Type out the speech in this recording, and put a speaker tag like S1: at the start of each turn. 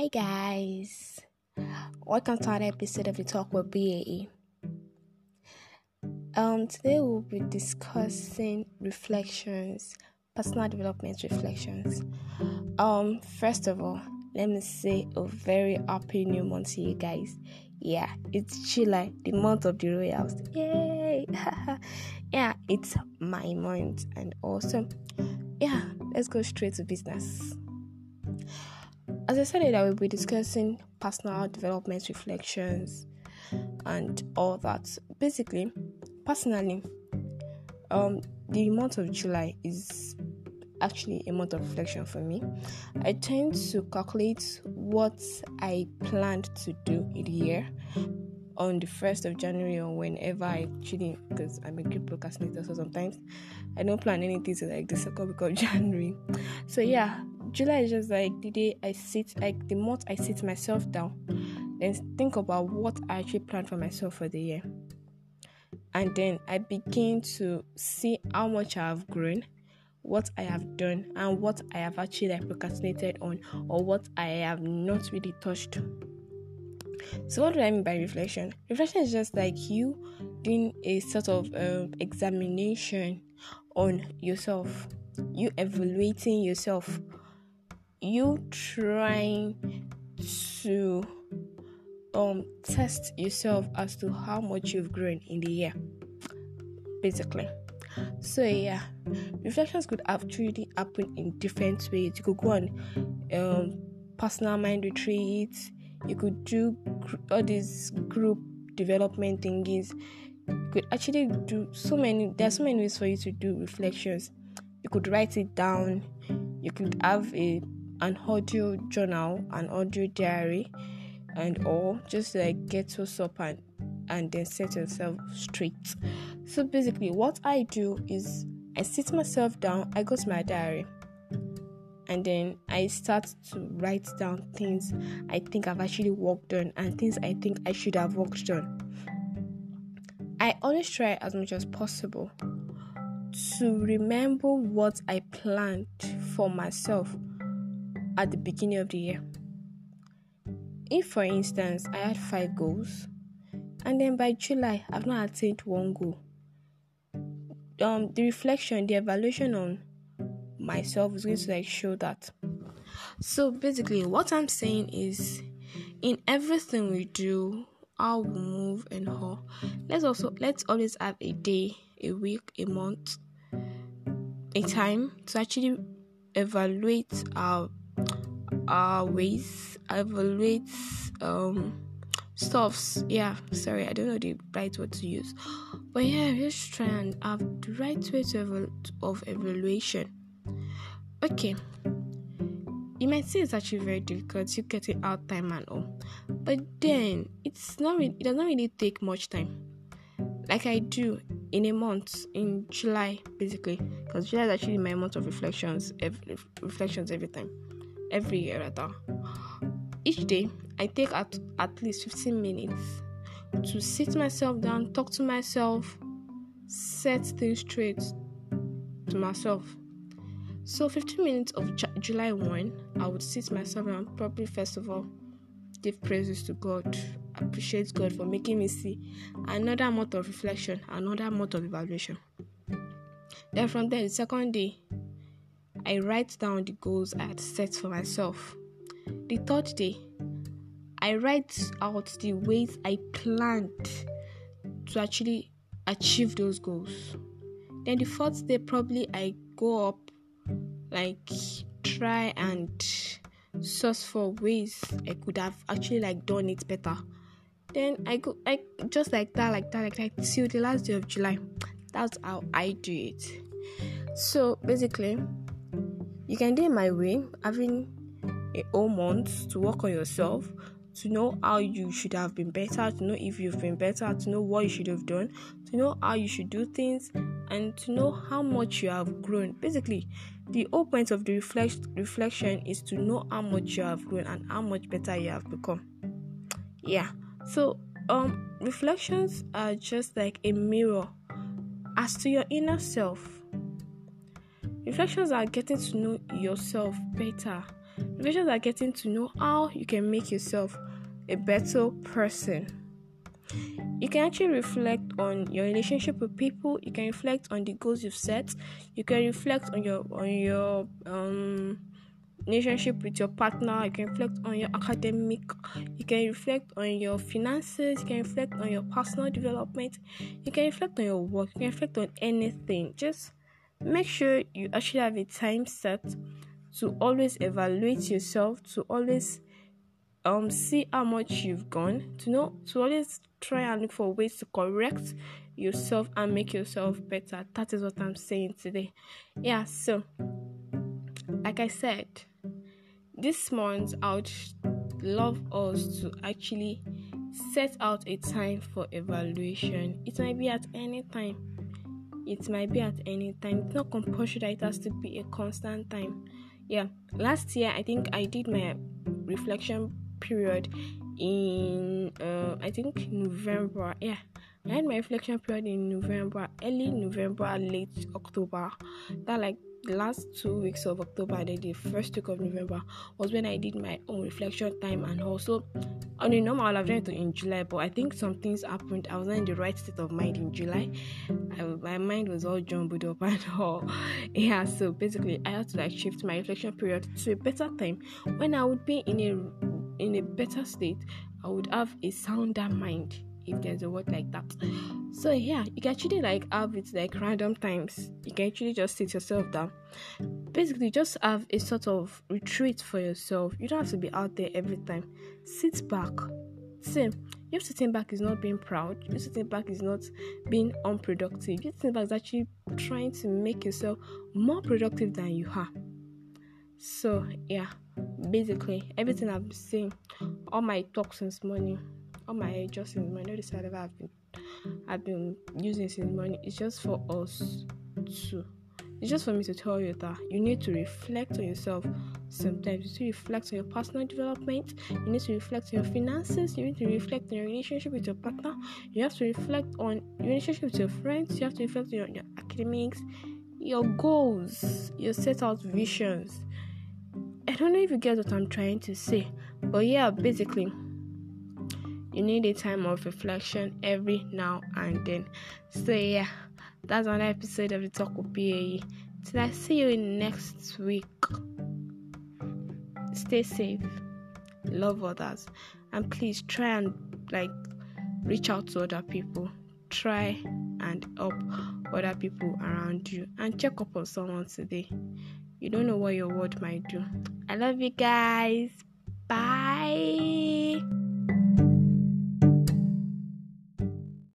S1: Hi guys, welcome to another episode of the Talk with BAE. Um, today we'll be discussing reflections, personal development reflections. Um, first of all, let me say a very happy new month to you guys. Yeah, it's July, the month of the royals. Yay! yeah, it's my month, and also, yeah, let's go straight to business. As I said, I will be discussing personal development reflections and all that. Basically, personally, um, the month of July is actually a month of reflection for me. I tend to calculate what I planned to do in the year on the 1st of January or whenever I actually, because I'm a good procrastinator, so sometimes I don't plan anything to like the second week of January. So, yeah, July is just like the day I sit, like the month I sit myself down, then think about what I actually planned for myself for the year. And then I begin to see how much I have grown what I have done and what I have actually like procrastinated on or what I have not really touched. So what do I mean by reflection? Reflection is just like you doing a sort of um, examination on yourself, you evaluating yourself, you trying to um test yourself as to how much you've grown in the year, basically. So yeah, reflections could actually happen in different ways. You could go on um, personal mind retreats. You could do gr- all these group development thingies. You could actually do so many. There are so many ways for you to do reflections. You could write it down. You could have a an audio journal, an audio diary, and all. Just like get yourself up and and then set yourself straight. So basically, what I do is I sit myself down, I go to my diary, and then I start to write down things I think I've actually worked on and things I think I should have worked on. I always try as much as possible to remember what I planned for myself at the beginning of the year. If, for instance, I had five goals, and then by July I've not attained one goal. Um, the reflection, the evaluation on myself is going to like show that. So basically, what I'm saying is, in everything we do, how we move and how, let's also let's always have a day, a week, a month, a time to actually evaluate our our ways, evaluate um stuffs. Yeah, sorry, I don't know the right word to use. But yeah, just try and have the right way to of evaluation. Okay. You might say it's actually very difficult to get it out time and all. But then it's not really, it does not really take much time. Like I do in a month, in July, basically. Because July is actually my month of reflections, every, reflections every time. Every year rather. Each day I take at, at least 15 minutes to sit myself down, talk to myself, set things straight to myself. So, 15 minutes of J- July 1, I would sit myself and probably, first of all, give praises to God, appreciate God for making me see another month of reflection, another month of evaluation. Then, from there, the second day, I write down the goals I had set for myself. The third day, I write out the ways I planned to actually achieve those goals. Then the fourth day, probably I go up, like try and source for ways I could have actually like done it better. Then I go, I just like that, like that, like that, till the last day of July. That's how I do it. So basically, you can do it my way, having a whole month to work on yourself to know how you should have been better, to know if you've been better, to know what you should have done, to know how you should do things, and to know how much you have grown. Basically, the whole point of the reflect reflection is to know how much you have grown and how much better you have become. Yeah. So um reflections are just like a mirror as to your inner self. Reflections are getting to know yourself better. Reflections are getting to know how you can make yourself a better person. You can actually reflect on your relationship with people. You can reflect on the goals you've set. You can reflect on your on your um relationship with your partner. You can reflect on your academic you can reflect on your finances. You can reflect on your personal development. You can reflect on your work. You can reflect on anything. Just make sure you actually have a time set to always evaluate yourself to always um see how much you've gone to know to always try and look for ways to correct yourself and make yourself better. That is what i'm saying today. Yeah so like i said this month i would love us to actually set out a time for evaluation. It might be at any time it might be at any time it's not compulsory that it has to be a constant time yeah last year i think i did my reflection period in uh, I think November. Yeah, I had my reflection period in November, early November, late October. That like the last two weeks of October then the first week of November was when I did my own reflection time and also on a normal I've done it in July, but I think some things happened. I was not in the right state of mind in July. I, my mind was all jumbled up and all. Yeah, so basically I had to like shift my reflection period to a better time when I would be in a in a better state. I would have a sounder mind if there's a word like that. So yeah, you can actually like have it like random times. You can actually just sit yourself down. Basically, just have a sort of retreat for yourself. You don't have to be out there every time. Sit back. Same. You sitting back is not being proud. You sitting back is not being unproductive. You sitting back is actually trying to make yourself more productive than you are. So yeah, basically everything I've been saying, all my talks since morning all my adjustments, my notice whatever I've been I've been using since morning it's just for us to it's just for me to tell you that you need to reflect on yourself sometimes. You need to reflect on your personal development. You need to reflect on your finances. You need to reflect on your relationship with your partner. You have to reflect on your relationship with your friends. You have to reflect on your, your academics, your goals, your set out visions. I don't know if you get what I'm trying to say, but yeah, basically you need a time of reflection every now and then. So yeah, that's another episode of the Talk with BAE. Till I see you next week. Stay safe, love others, and please try and like reach out to other people. Try and help other people around you and check up on someone today. You don't know what your word might do. I love you guys. Bye.